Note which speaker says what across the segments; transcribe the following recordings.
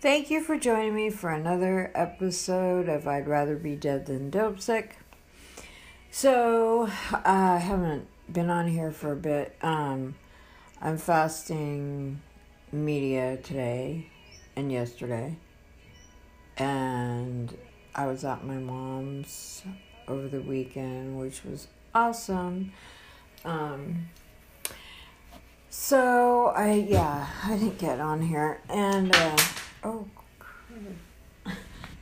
Speaker 1: Thank you for joining me for another episode of I'd Rather Be Dead Than Dope Sick. So, I haven't been on here for a bit. Um, I'm fasting media today and yesterday. And I was at my mom's over the weekend, which was awesome. Um, so I yeah, I didn't get on here and uh, oh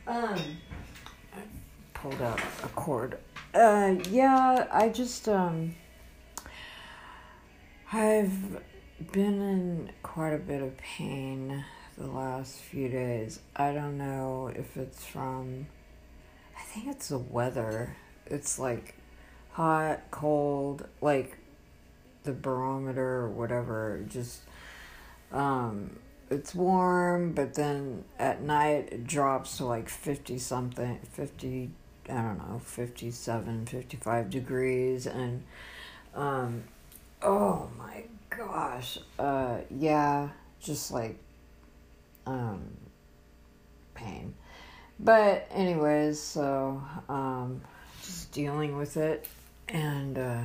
Speaker 1: um I pulled out a cord. Uh yeah, I just um I've been in quite a bit of pain the last few days. I don't know if it's from I think it's the weather. It's like hot, cold, like the barometer or whatever just um it's warm but then at night it drops to like 50 something 50 i don't know 57 55 degrees and um oh my gosh uh yeah just like um pain. But anyways so um just dealing with it and uh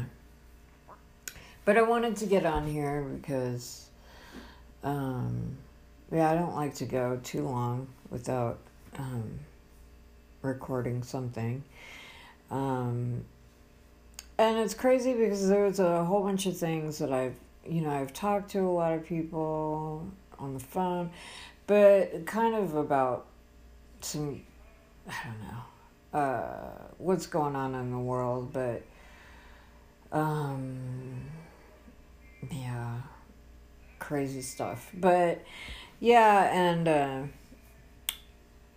Speaker 1: but I wanted to get on here because, um, yeah, I don't like to go too long without um, recording something. Um, and it's crazy because there's a whole bunch of things that I've, you know, I've talked to a lot of people on the phone, but kind of about some, I don't know, uh, what's going on in the world, but, um, yeah, crazy stuff. But yeah, and uh,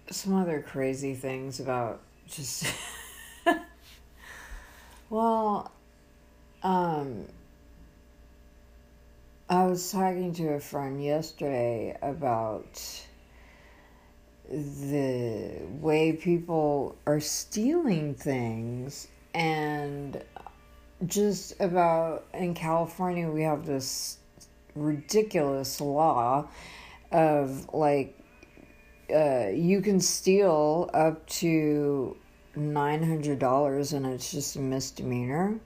Speaker 1: some other crazy things about just. well, um, I was talking to a friend yesterday about the way people are stealing things and just about in California, we have this ridiculous law of like uh, you can steal up to nine hundred dollars, and it's just a misdemeanor.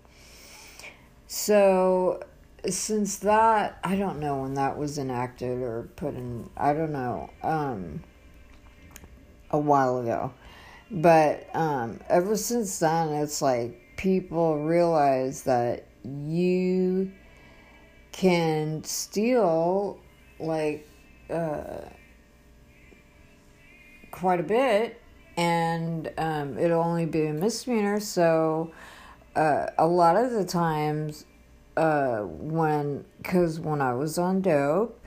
Speaker 1: So since that, I don't know when that was enacted or put in. I don't know. Um, a while ago, but um, ever since then, it's like people realize that you can steal like uh, quite a bit and um, it'll only be a misdemeanor so uh, a lot of the times uh, when because when i was on dope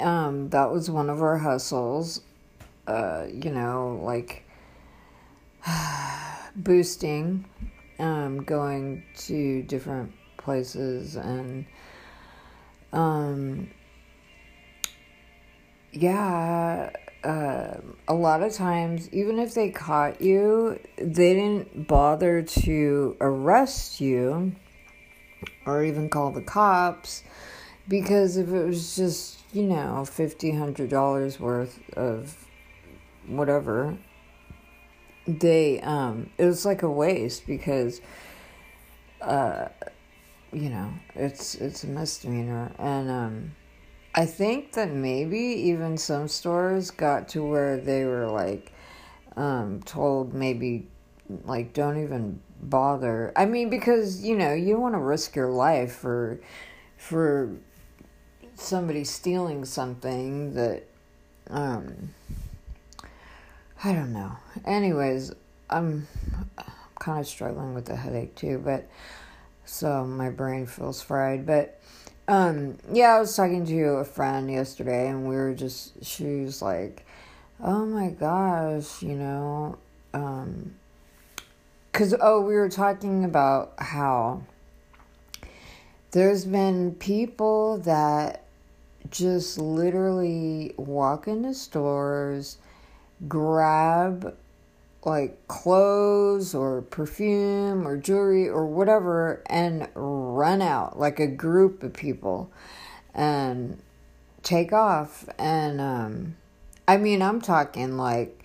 Speaker 1: um, that was one of our hustles uh, you know like boosting um, going to different places and um, yeah uh, a lot of times even if they caught you they didn't bother to arrest you or even call the cops because if it was just you know fifty hundred dollars worth of whatever they um it was like a waste because uh you know it's it's a misdemeanor. And um i think that maybe even some stores got to where they were like um told maybe like don't even bother i mean because you know you don't want to risk your life for for somebody stealing something that um I don't know. Anyways, I'm, I'm kind of struggling with the headache too, but so my brain feels fried. But um, yeah, I was talking to a friend yesterday, and we were just she was like, "Oh my gosh," you know, um, because oh, we were talking about how there's been people that just literally walk into stores grab like clothes or perfume or jewelry or whatever and run out like a group of people and take off and um I mean, I'm talking like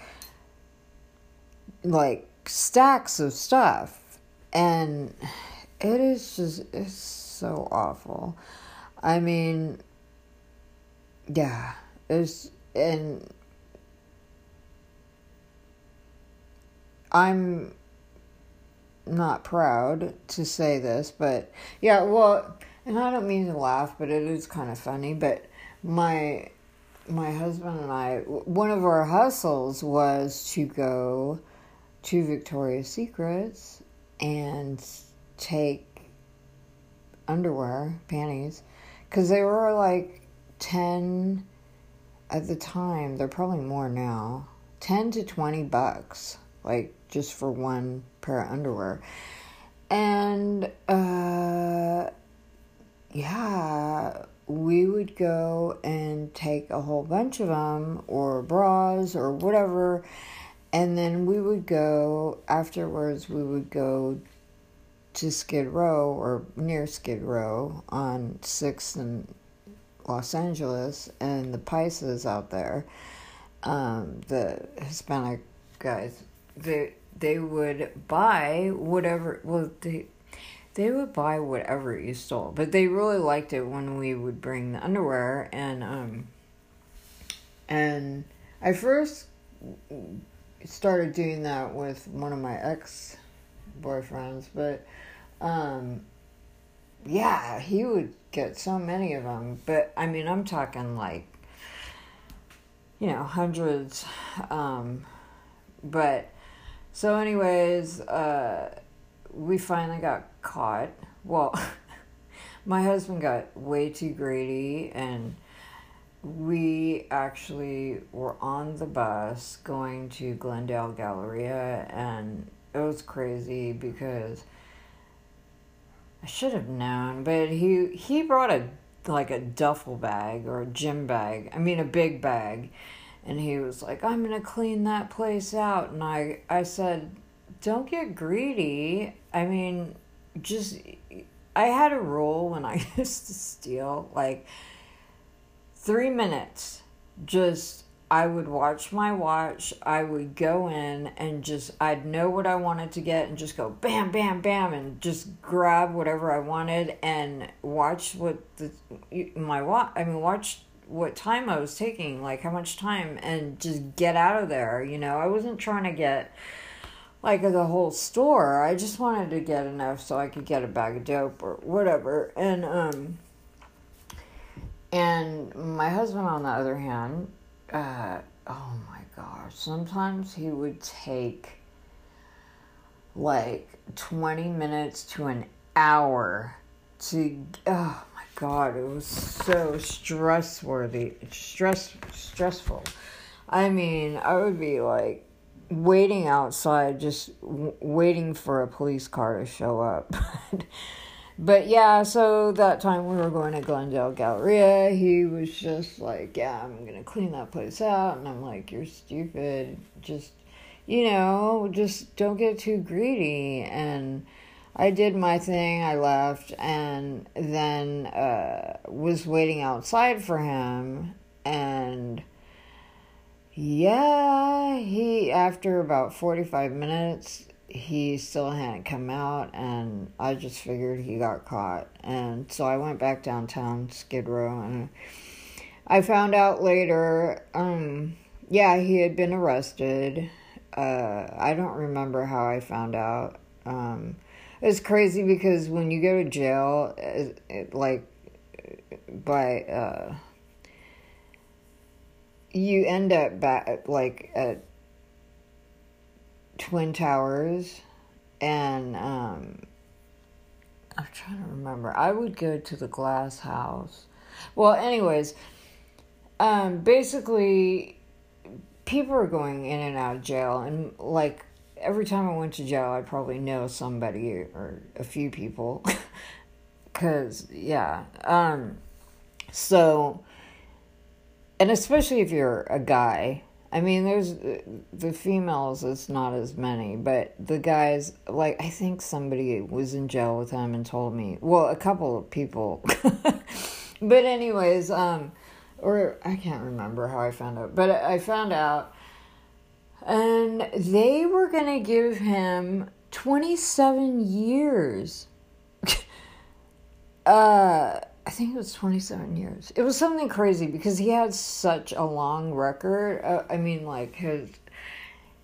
Speaker 1: like stacks of stuff and it is just it's so awful. I mean, yeah, it's and I'm not proud to say this, but yeah, well, and I don't mean to laugh, but it is kind of funny. But my my husband and I, one of our hustles was to go to Victoria's Secrets and take underwear, panties, because they were like 10 at the time. They're probably more now. 10 to 20 bucks, like just for one pair of underwear. And, uh, yeah, we would go and take a whole bunch of them or bras or whatever. And then we would go, afterwards, we would go to Skid Row or near Skid Row on 6th and Los Angeles and the Paisas out there, um, the Hispanic guys, they they would buy whatever well they they would buy whatever you stole. But they really liked it when we would bring the underwear and um and I first started doing that with one of my ex boyfriends, but um, yeah, he would get so many of them. But I mean, I'm talking like, you know, hundreds. Um, but so, anyways, uh, we finally got caught. Well, my husband got way too greedy and we actually were on the bus going to Glendale Galleria and it was crazy because I should have known, but he he brought a like a duffel bag or a gym bag. I mean a big bag. And he was like, "I'm going to clean that place out." And I I said, "Don't get greedy. I mean, just I had a rule when I used to steal like 3 minutes. Just I would watch my watch. I would go in and just, I'd know what I wanted to get and just go bam, bam, bam, and just grab whatever I wanted and watch what the, my watch, I mean, watch what time I was taking, like how much time, and just get out of there. You know, I wasn't trying to get like the whole store. I just wanted to get enough so I could get a bag of dope or whatever. And, um, and my husband, on the other hand, uh, oh my gosh, sometimes he would take like 20 minutes to an hour to, god, it was so stress worthy, stress, stressful. I mean, I would be like waiting outside, just w- waiting for a police car to show up. But yeah, so that time we were going to Glendale Galleria, he was just like, Yeah, I'm gonna clean that place out. And I'm like, You're stupid. Just, you know, just don't get too greedy. And I did my thing, I left, and then uh, was waiting outside for him. And yeah, he, after about 45 minutes, he still hadn't come out, and I just figured he got caught. And so I went back downtown Skid Row, and I found out later, um, yeah, he had been arrested. Uh, I don't remember how I found out. Um, it's crazy because when you go to jail, it, it, like by uh, you end up back like at Twin Towers, and um, I'm trying to remember. I would go to the Glass House. Well, anyways, um, basically, people are going in and out of jail, and like every time I went to jail, I probably know somebody or a few people. Cause yeah, um, so, and especially if you're a guy, I mean, there's the females, it's not as many, but the guys, like, I think somebody was in jail with him and told me, well, a couple of people. but, anyways, um, or I can't remember how I found out, but I found out, and they were gonna give him 27 years. uh, I think it was 27 years. It was something crazy because he had such a long record. Uh, I mean, like his,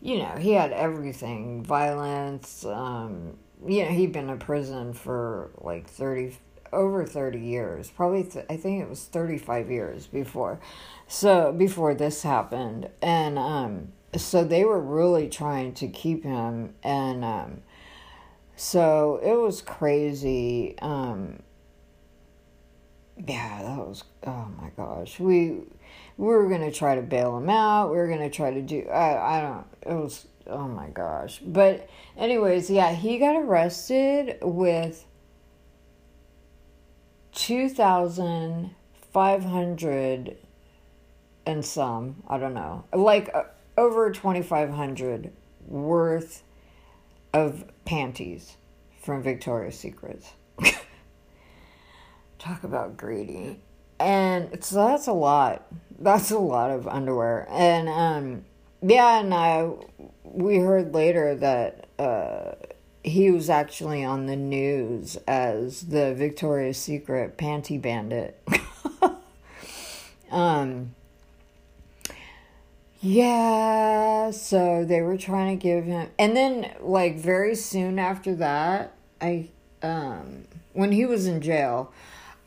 Speaker 1: you know, he had everything violence. Um, you know, he'd been in prison for like 30, over 30 years. Probably, th- I think it was 35 years before. So, before this happened. And, um, so they were really trying to keep him. And, um, so it was crazy. Um, yeah, that was oh my gosh. We we were gonna try to bail him out. We were gonna try to do I I don't it was oh my gosh. But anyways, yeah, he got arrested with two thousand five hundred and some I don't know like uh, over twenty five hundred worth of panties from Victoria's Secrets. Talk about greedy. And so that's a lot. That's a lot of underwear. And um yeah, and I we heard later that uh he was actually on the news as the Victoria's Secret panty bandit. um yeah, so they were trying to give him and then like very soon after that, I um when he was in jail,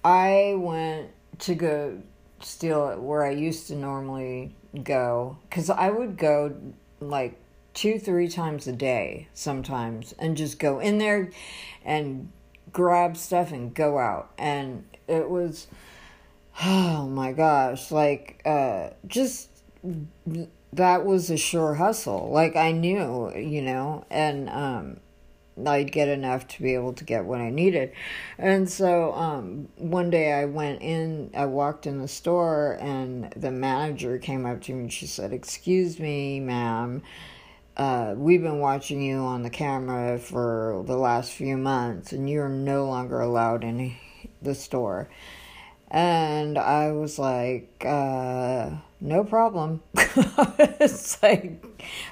Speaker 1: I went to go steal it where I used to normally go because I would go like two, three times a day sometimes and just go in there and grab stuff and go out. And it was, oh my gosh, like, uh, just that was a sure hustle. Like, I knew, you know, and, um, I'd get enough to be able to get what I needed. And so um, one day I went in, I walked in the store, and the manager came up to me and she said, Excuse me, ma'am. Uh, we've been watching you on the camera for the last few months, and you're no longer allowed in the store. And I was like, uh, no problem. it's like,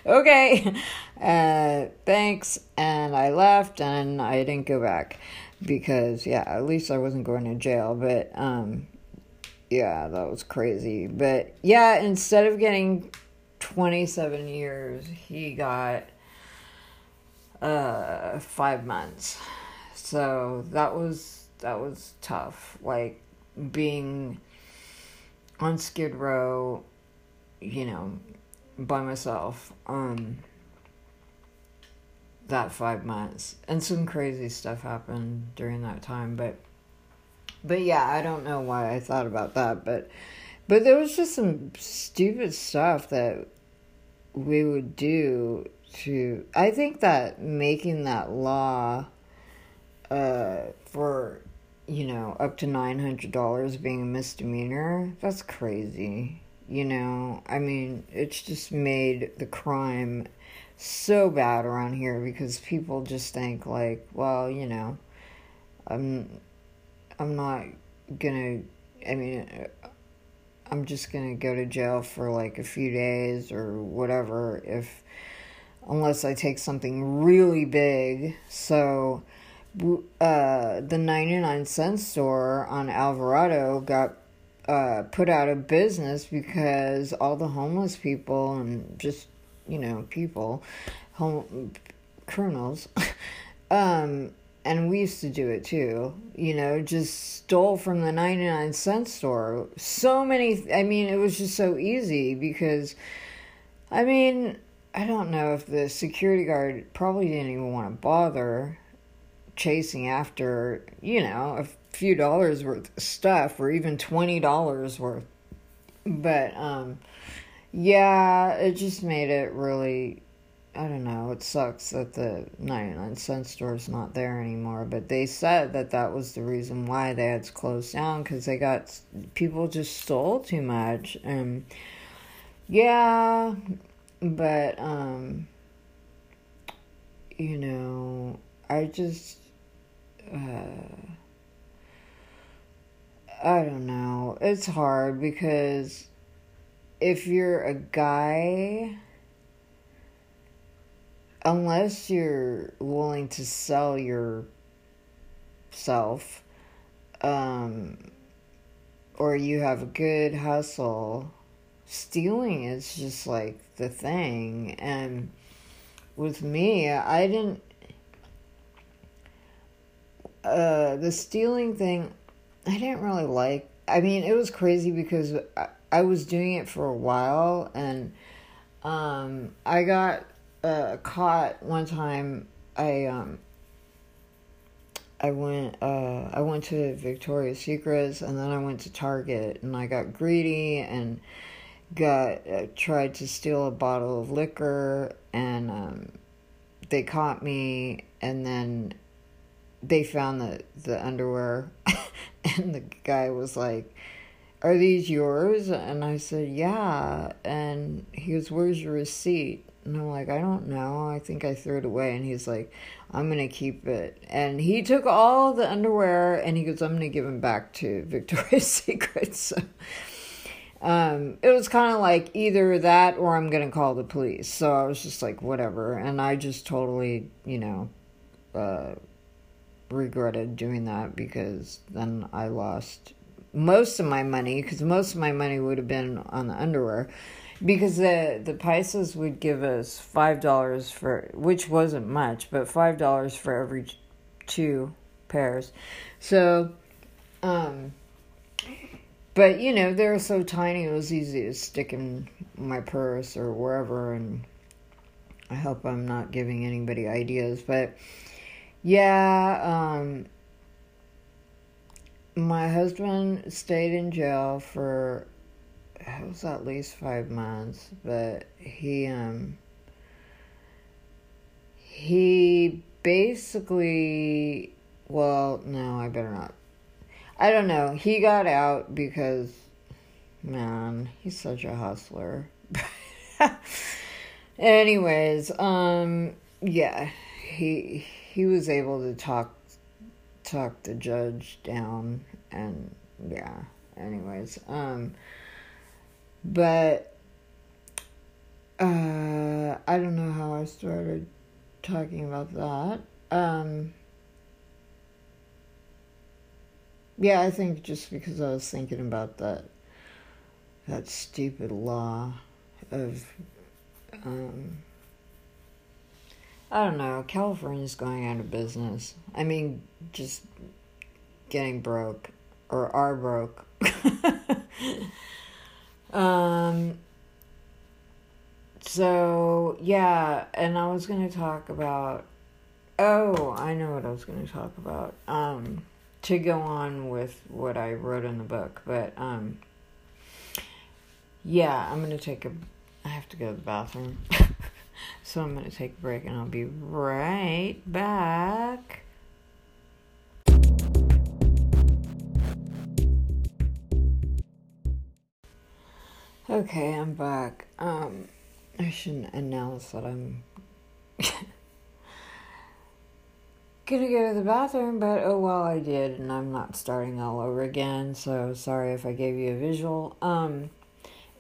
Speaker 1: okay, uh, thanks. And I left and I didn't go back because, yeah, at least I wasn't going to jail. But, um, yeah, that was crazy. But, yeah, instead of getting 27 years, he got uh, five months. So that was, that was tough. Like, being on Skid Row, you know, by myself, um, that five months. And some crazy stuff happened during that time, but but yeah, I don't know why I thought about that, but but there was just some stupid stuff that we would do to I think that making that law uh for you know, up to $900 being a misdemeanor, that's crazy. You know, I mean, it's just made the crime so bad around here because people just think like, well, you know, I'm I'm not going to I mean, I'm just going to go to jail for like a few days or whatever if unless I take something really big. So, uh, the 99 cent store on Alvarado got uh, put out of business because all the homeless people and just, you know, people, home, criminals, um, and we used to do it too, you know, just stole from the 99 cent store. So many, I mean, it was just so easy because, I mean, I don't know if the security guard probably didn't even want to bother chasing after, you know, a few dollars worth of stuff or even $20 worth. But, um, yeah, it just made it really, I don't know, it sucks that the 99 cent store is not there anymore. But they said that that was the reason why they had to close down because they got, people just stole too much. And, yeah, but, um, you know, I just uh, I don't know. It's hard because if you're a guy, unless you're willing to sell yourself, um, or you have a good hustle, stealing is just like the thing. And with me, I didn't. Uh, the stealing thing, I didn't really like. I mean, it was crazy because I, I was doing it for a while, and um, I got uh, caught one time. I um, I went uh, I went to Victoria's Secrets, and then I went to Target, and I got greedy and got uh, tried to steal a bottle of liquor, and um, they caught me, and then they found the the underwear and the guy was like are these yours? And i said yeah. And he goes where's your receipt? And i'm like i don't know. I think i threw it away. And he's like i'm gonna keep it. And he took all the underwear and he goes i'm gonna give them back to victoria's secret. So um, it was kind of like either that or i'm gonna call the police. So i was just like whatever. And i just totally you know uh, regretted doing that because then I lost most of my money because most of my money would have been on the underwear. Because the the prices would give us five dollars for which wasn't much but five dollars for every two pairs. So um but you know they're so tiny it was easy to stick in my purse or wherever and i hope i'm not giving anybody ideas but yeah, um, my husband stayed in jail for it was at least five months, but he um he basically well no I better not I don't know he got out because man he's such a hustler. Anyways um yeah he he was able to talk talk the judge down and yeah anyways um but uh i don't know how i started talking about that um yeah i think just because i was thinking about that that stupid law of um I don't know. California's going out of business. I mean, just getting broke or are broke. um so yeah, and I was going to talk about oh, I know what I was going to talk about. Um to go on with what I wrote in the book, but um yeah, I'm going to take a I have to go to the bathroom. So I'm going to take a break and I'll be right back. Okay, I'm back. Um, I shouldn't announce that I'm gonna go to the bathroom, but oh well, I did, and I'm not starting all over again. So sorry if I gave you a visual. Um,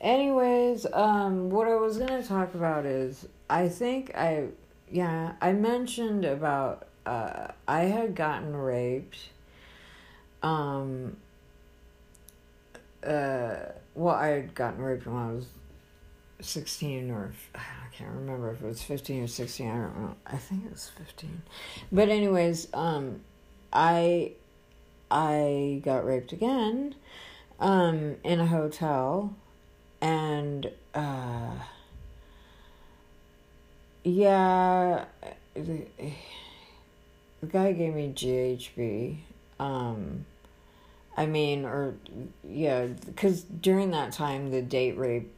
Speaker 1: anyways, um, what I was gonna talk about is I think I, yeah, I mentioned about uh, I had gotten raped. Um. Uh. Well, I had gotten raped when I was sixteen, or I can't remember if it was fifteen or sixteen. I don't know. I think it was fifteen. But anyways, um, I I got raped again, um, in a hotel, and uh yeah, the, the guy gave me GHB. Um, I mean, or yeah, because during that time, the date rape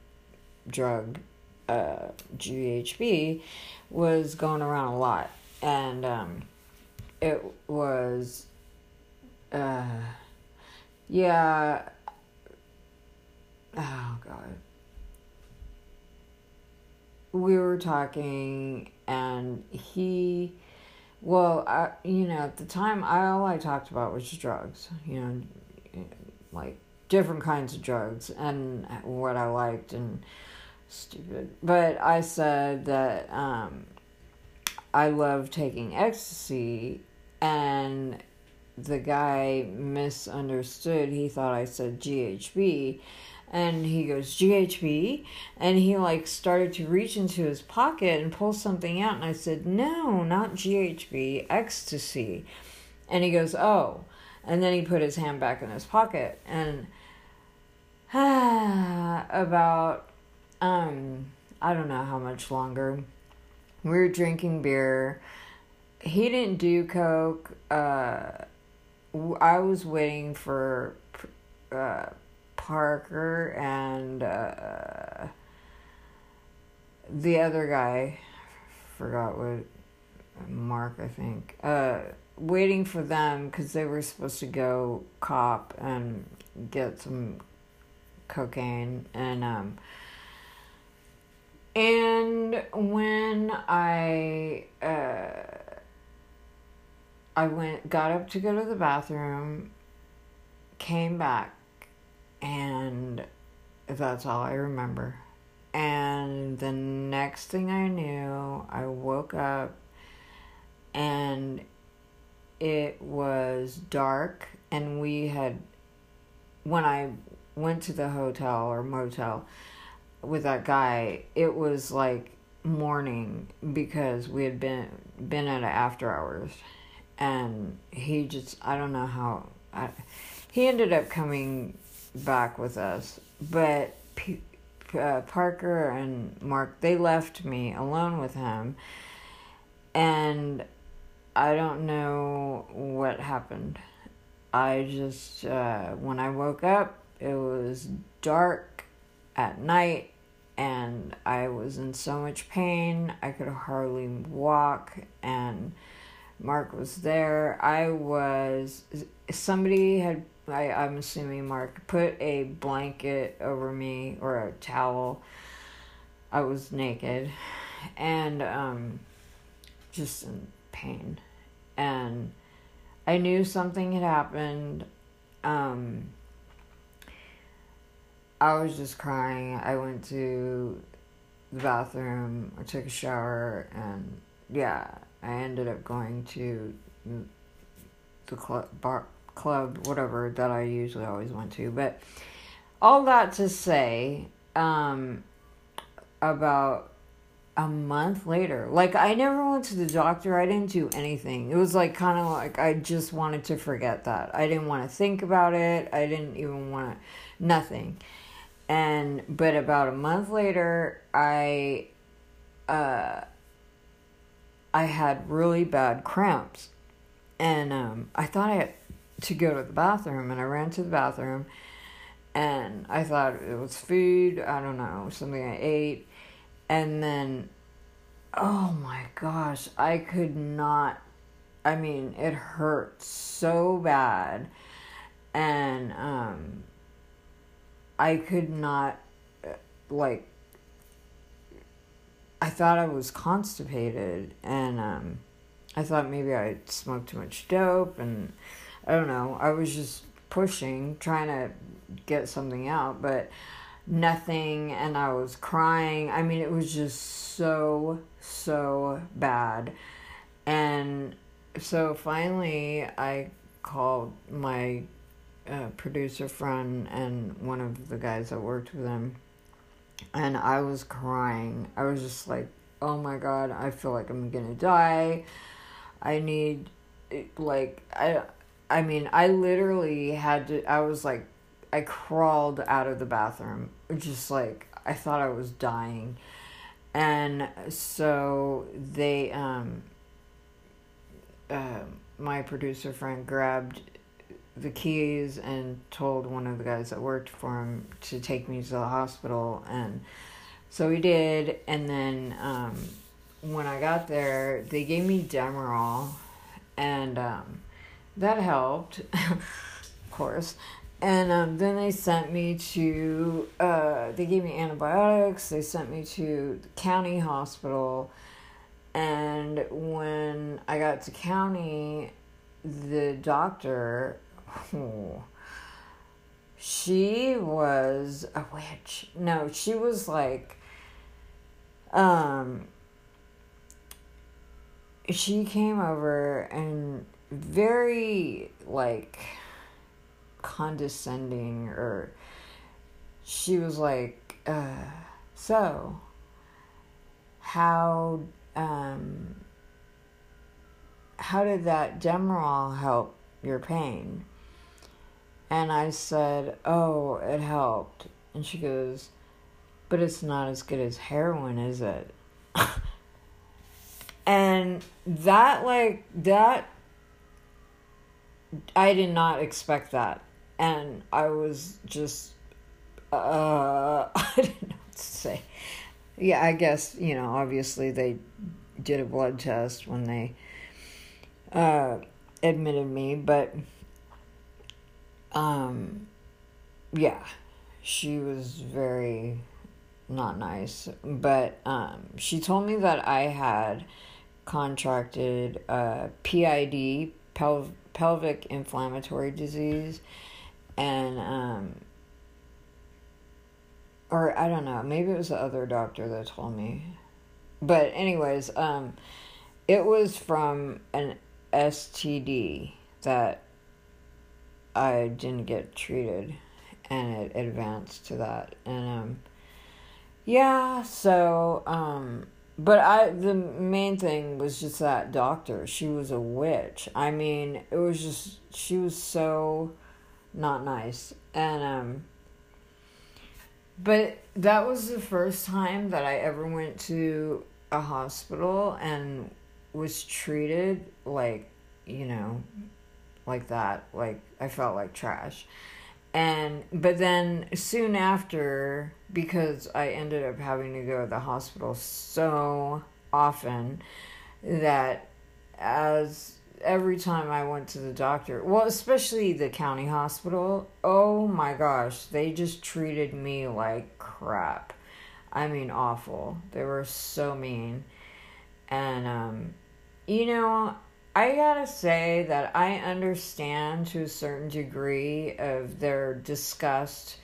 Speaker 1: drug, uh, GHB, was going around a lot, and um, it was, uh, yeah. Oh God we were talking and he well I, you know at the time I, all i talked about was drugs you know like different kinds of drugs and what I liked and stupid. But I said that um, I love taking ecstasy, and the guy misunderstood. He thought I said GHB. And he goes, GHB? And he like started to reach into his pocket and pull something out. And I said, No, not GHB, ecstasy. And he goes, Oh. And then he put his hand back in his pocket. And ah, about um I don't know how much longer. We were drinking beer. He didn't do coke. Uh, I was waiting for uh, Parker and uh, the other guy. Forgot what Mark, I think. Uh, waiting for them because they were supposed to go cop and get some cocaine and um and when I uh I went got up to go to the bathroom, came back and that's all I remember. And the next thing I knew, I woke up and it was dark and we had when I went to the hotel or motel with that guy, it was like morning because we had been been at after hours, and he just I don't know how I, he ended up coming back with us, but P, uh, Parker and Mark they left me alone with him, and I don't know what happened. I just uh, when I woke up it was dark at night and I was in so much pain. I could hardly walk and Mark was there. I was somebody had I, I'm assuming Mark put a blanket over me or a towel. I was naked and um just in pain. And I knew something had happened. Um I was just crying. I went to the bathroom, I took a shower, and yeah, I ended up going to the club, bar, club, whatever that I usually always went to. But all that to say, um, about a month later, like I never went to the doctor. I didn't do anything. It was like kind of like I just wanted to forget that. I didn't want to think about it. I didn't even want nothing and but about a month later i uh i had really bad cramps and um i thought i had to go to the bathroom and i ran to the bathroom and i thought it was food i don't know something i ate and then oh my gosh i could not i mean it hurt so bad and um I could not, uh, like, I thought I was constipated, and um, I thought maybe I smoked too much dope, and I don't know. I was just pushing, trying to get something out, but nothing, and I was crying. I mean, it was just so, so bad. And so finally, I called my uh, producer friend and one of the guys that worked with him, and I was crying. I was just like, "Oh my god, I feel like I'm gonna die. I need, like, I." I mean, I literally had to. I was like, I crawled out of the bathroom, just like I thought I was dying, and so they um. Uh, my producer friend grabbed the keys and told one of the guys that worked for him to take me to the hospital and so he did and then um, when i got there they gave me demerol and um, that helped of course. And um, then they sent me to uh, they gave me antibiotics. They sent me to the county hospital. And when i got to county the doctor she was a witch. No, she was like um she came over and very like condescending or she was like uh so how um how did that Demerol help your pain and I said, Oh, it helped. And she goes, But it's not as good as heroin, is it? and that, like, that, I did not expect that. And I was just, uh, I didn't know what to say. Yeah, I guess, you know, obviously they did a blood test when they uh, admitted me, but um, yeah, she was very not nice. But um, she told me that I had contracted uh, PID, pel- pelvic inflammatory disease, and um, or I don't know, maybe it was the other doctor that told me. But anyways, um, it was from an STD that I didn't get treated and it advanced to that. And um yeah, so um but I the main thing was just that doctor. She was a witch. I mean, it was just she was so not nice. And um but that was the first time that I ever went to a hospital and was treated like, you know, like that. Like I felt like trash. And but then soon after because I ended up having to go to the hospital so often that as every time I went to the doctor, well, especially the county hospital, oh my gosh, they just treated me like crap. I mean, awful. They were so mean. And, um, you know, I gotta say that I understand to a certain degree of their disgust,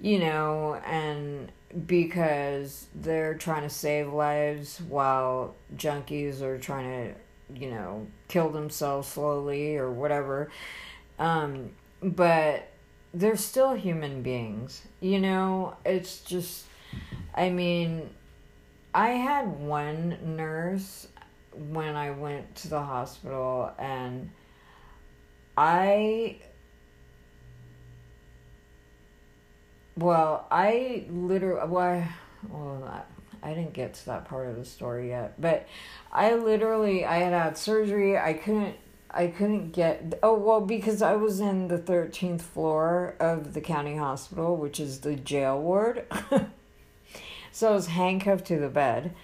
Speaker 1: you know, and because they're trying to save lives while junkies are trying to, you know, kill themselves slowly or whatever. Um, but they're still human beings, you know, it's just, I mean, I had one nurse when I went to the hospital and I well, I literally why well, well I didn't get to that part of the story yet, but I literally I had had surgery. I couldn't I couldn't get oh well because I was in the 13th floor of the county hospital, which is the jail ward. so I was handcuffed to the bed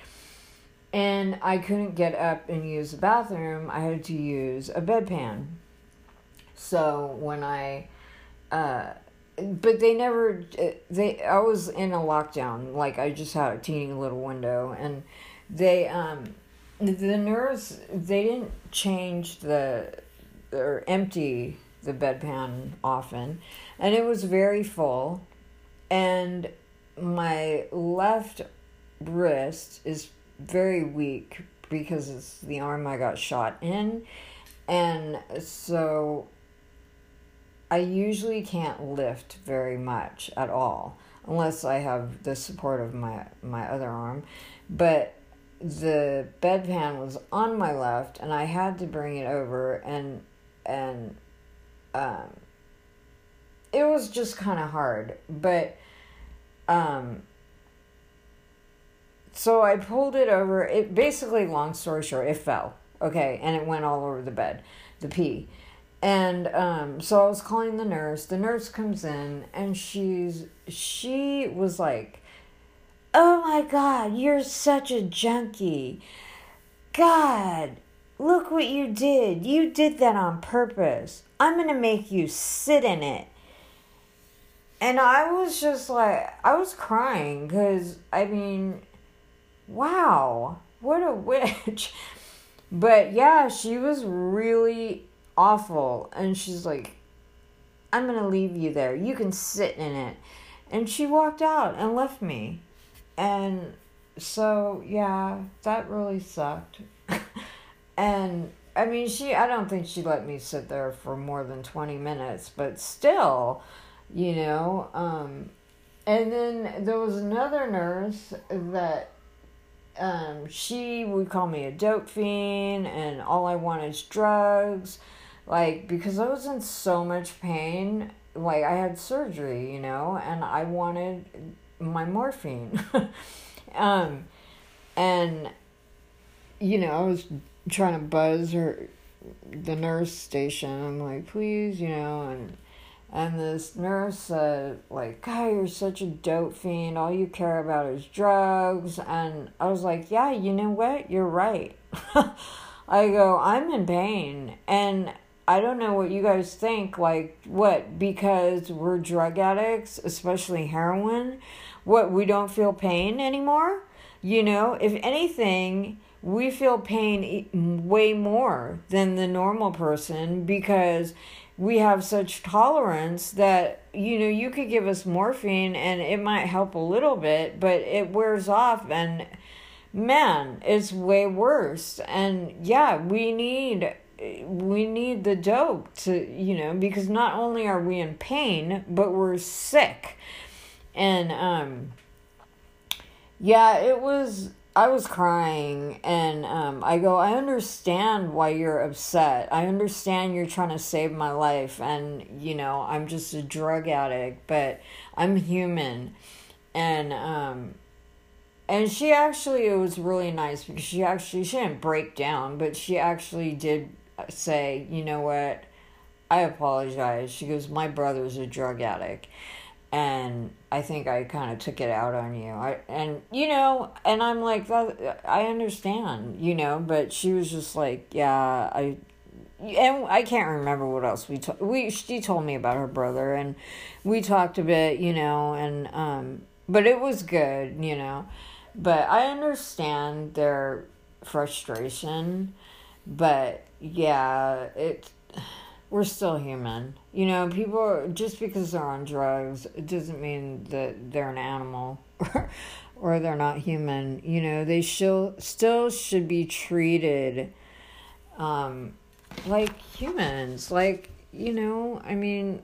Speaker 1: and I couldn't get up and use the bathroom. I had to use a bedpan. So when I, uh, but they never, they, I was in a lockdown. Like I just had a teeny little window and they, um, the nurse, they didn't change the, or empty the bedpan often. And it was very full. And my left wrist is very weak because it's the arm I got shot in. And so I usually can't lift very much at all unless I have the support of my my other arm. But the bedpan was on my left and I had to bring it over and and um it was just kind of hard, but um so I pulled it over. It basically, long story short, it fell. Okay, and it went all over the bed, the pee. And um, so I was calling the nurse. The nurse comes in and she's she was like, "Oh my god, you're such a junkie. God, look what you did. You did that on purpose. I'm to make you sit in it." And I was just like I was crying cuz I mean, wow, what a witch. But yeah, she was really awful. And she's like, I'm going to leave you there. You can sit in it. And she walked out and left me. And so, yeah, that really sucked. and I mean, she, I don't think she let me sit there for more than 20 minutes, but still, you know. Um, and then there was another nurse that um, she would call me a dope fiend, and all I want is drugs. Like, because I was in so much pain, like, I had surgery, you know, and I wanted my morphine. um, and, you know, I was trying to buzz her, the nurse station. I'm like, please, you know, and and this nurse said, like, God, you're such a dope fiend. All you care about is drugs. And I was like, yeah, you know what? You're right. I go, I'm in pain. And I don't know what you guys think. Like, what? Because we're drug addicts, especially heroin, what? We don't feel pain anymore? You know, if anything, we feel pain way more than the normal person because we have such tolerance that you know you could give us morphine and it might help a little bit but it wears off and man it's way worse. And yeah we need we need the dope to you know because not only are we in pain but we're sick. And um yeah it was I was crying and um, I go, I understand why you're upset. I understand you're trying to save my life and, you know, I'm just a drug addict, but I'm human. And, um, and she actually, it was really nice because she actually, she didn't break down, but she actually did say, you know what, I apologize. She goes, my brother's a drug addict and I think I kind of took it out on you. I and you know, and I'm like, I understand, you know, but she was just like, yeah, I, and I can't remember what else we to- we she told me about her brother, and we talked a bit, you know, and um, but it was good, you know, but I understand their frustration, but yeah, it we're still human. You know, people just because they're on drugs, it doesn't mean that they're an animal or they're not human. You know, they still still should be treated um, like humans. Like you know, I mean,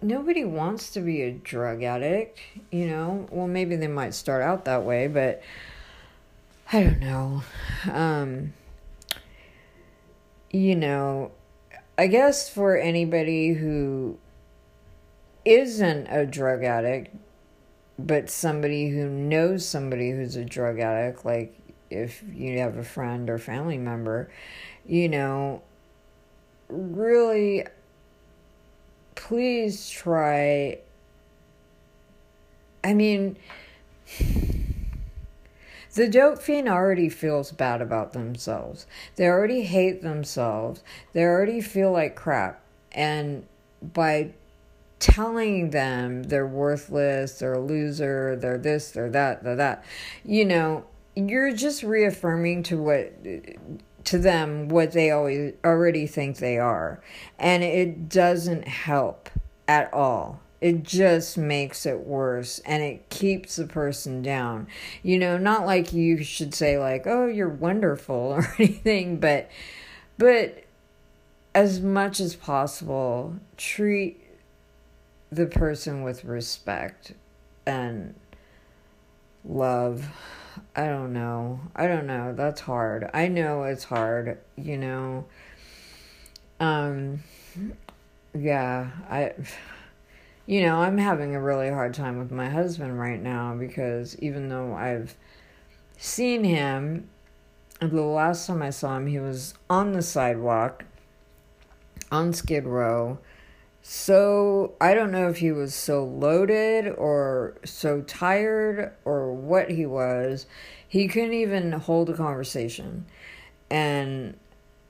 Speaker 1: nobody wants to be a drug addict. You know, well maybe they might start out that way, but I don't know. Um, you know I guess for anybody who isn't a drug addict, but somebody who knows somebody who's a drug addict, like if you have a friend or family member, you know, really please try. I mean, the dope fiend already feels bad about themselves. They already hate themselves. They already feel like crap. And by telling them they're worthless, they're a loser, they're this, they're that, they're that, you know, you're just reaffirming to what to them what they always already think they are. And it doesn't help at all it just makes it worse and it keeps the person down. You know, not like you should say like, "Oh, you're wonderful" or anything, but but as much as possible, treat the person with respect and love. I don't know. I don't know. That's hard. I know it's hard, you know. Um yeah, I you know, I'm having a really hard time with my husband right now because even though I've seen him, the last time I saw him, he was on the sidewalk on Skid Row. So I don't know if he was so loaded or so tired or what he was. He couldn't even hold a conversation. And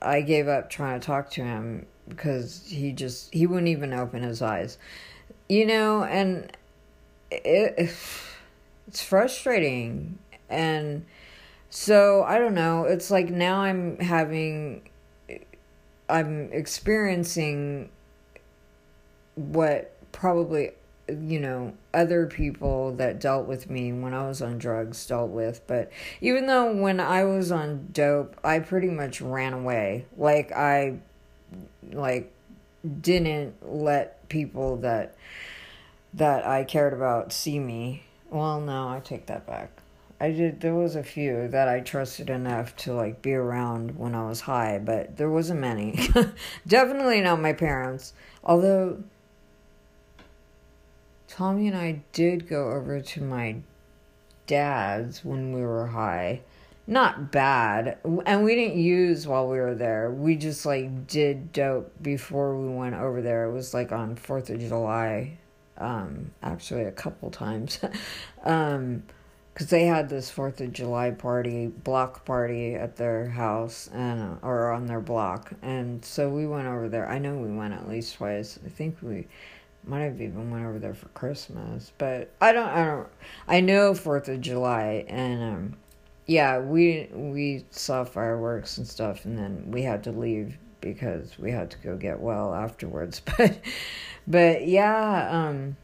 Speaker 1: I gave up trying to talk to him because he just he wouldn't even open his eyes you know, and it, it's frustrating. And so I don't know. It's like now I'm having, I'm experiencing what probably you know other people that dealt with me when I was on drugs dealt with but even though when I was on dope I pretty much ran away like I like didn't let people that that I cared about see me. Well no I take that back. I did there was a few that I trusted enough to like be around when I was high but there wasn't many. Definitely not my parents. Although Tommy and I did go over to my dad's when we were high. Not bad. And we didn't use while we were there. We just like did dope before we went over there. It was like on 4th of July. Um actually a couple times. um because they had this Fourth of July party, block party at their house and or on their block, and so we went over there. I know we went at least twice. I think we might have even went over there for Christmas, but I don't. I don't. I know Fourth of July, and um, yeah, we we saw fireworks and stuff, and then we had to leave because we had to go get well afterwards. But, but yeah, um,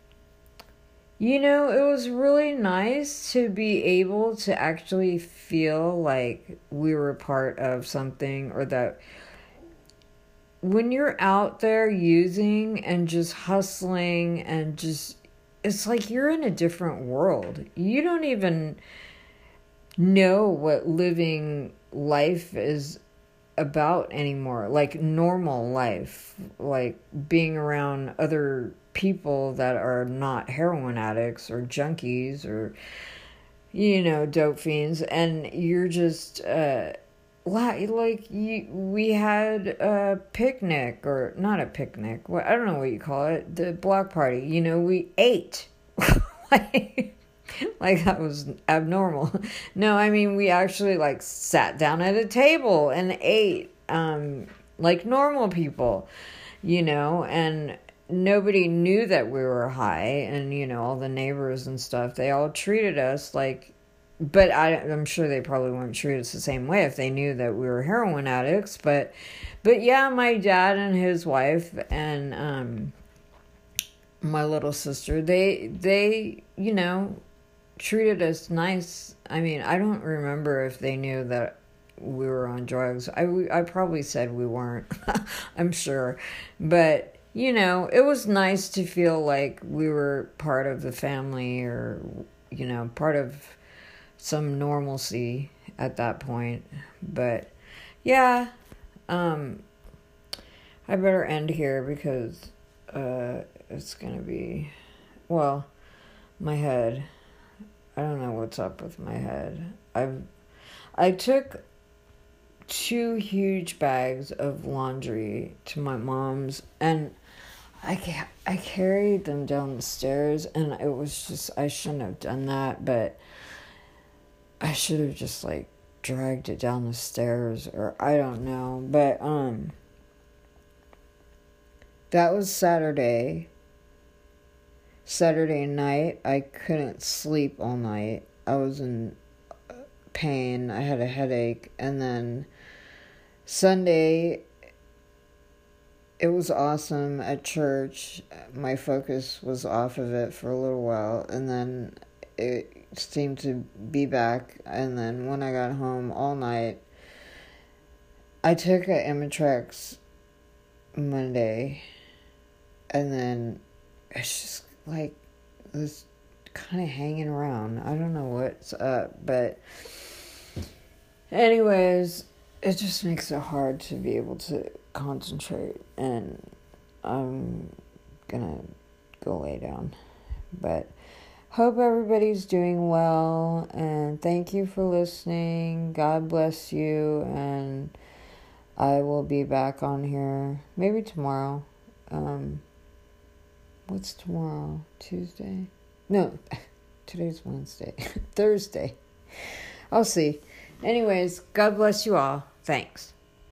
Speaker 1: you know, it was really nice to be able to actually feel like we were part of something or that when you're out there using and just hustling and just it's like you're in a different world. You don't even know what living life is about anymore. Like normal life, like being around other people that are not heroin addicts or junkies or you know, dope fiends and you're just uh like you, we had a picnic or not a picnic. Well, I don't know what you call it. The block party. You know, we ate. like, like that was abnormal. No, I mean we actually like sat down at a table and ate um like normal people, you know, and nobody knew that we were high and you know all the neighbors and stuff they all treated us like but I, I'm sure they probably wouldn't treat us the same way if they knew that we were heroin addicts. But, but yeah, my dad and his wife and um, my little sister, they they you know treated us nice. I mean, I don't remember if they knew that we were on drugs. I I probably said we weren't. I'm sure, but you know, it was nice to feel like we were part of the family or you know part of some normalcy at that point. But yeah, um, I better end here because uh, it's gonna be well, my head. I don't know what's up with my head. I've I took two huge bags of laundry to my mom's and I I carried them down the stairs and it was just I shouldn't have done that but I should have just like dragged it down the stairs or I don't know. But um that was Saturday. Saturday night, I couldn't sleep all night. I was in uh, pain. I had a headache and then Sunday it was awesome at church. My focus was off of it for a little while and then it seemed to be back. And then when I got home all night, I took a Imitrex Monday, and then it's just like this kind of hanging around. I don't know what's up, but anyways, it just makes it hard to be able to concentrate, and I'm gonna go lay down, but. Hope everybody's doing well and thank you for listening. God bless you and I will be back on here maybe tomorrow. Um what's tomorrow? Tuesday? No, today's Wednesday. Thursday. I'll see. Anyways, God bless you all. Thanks.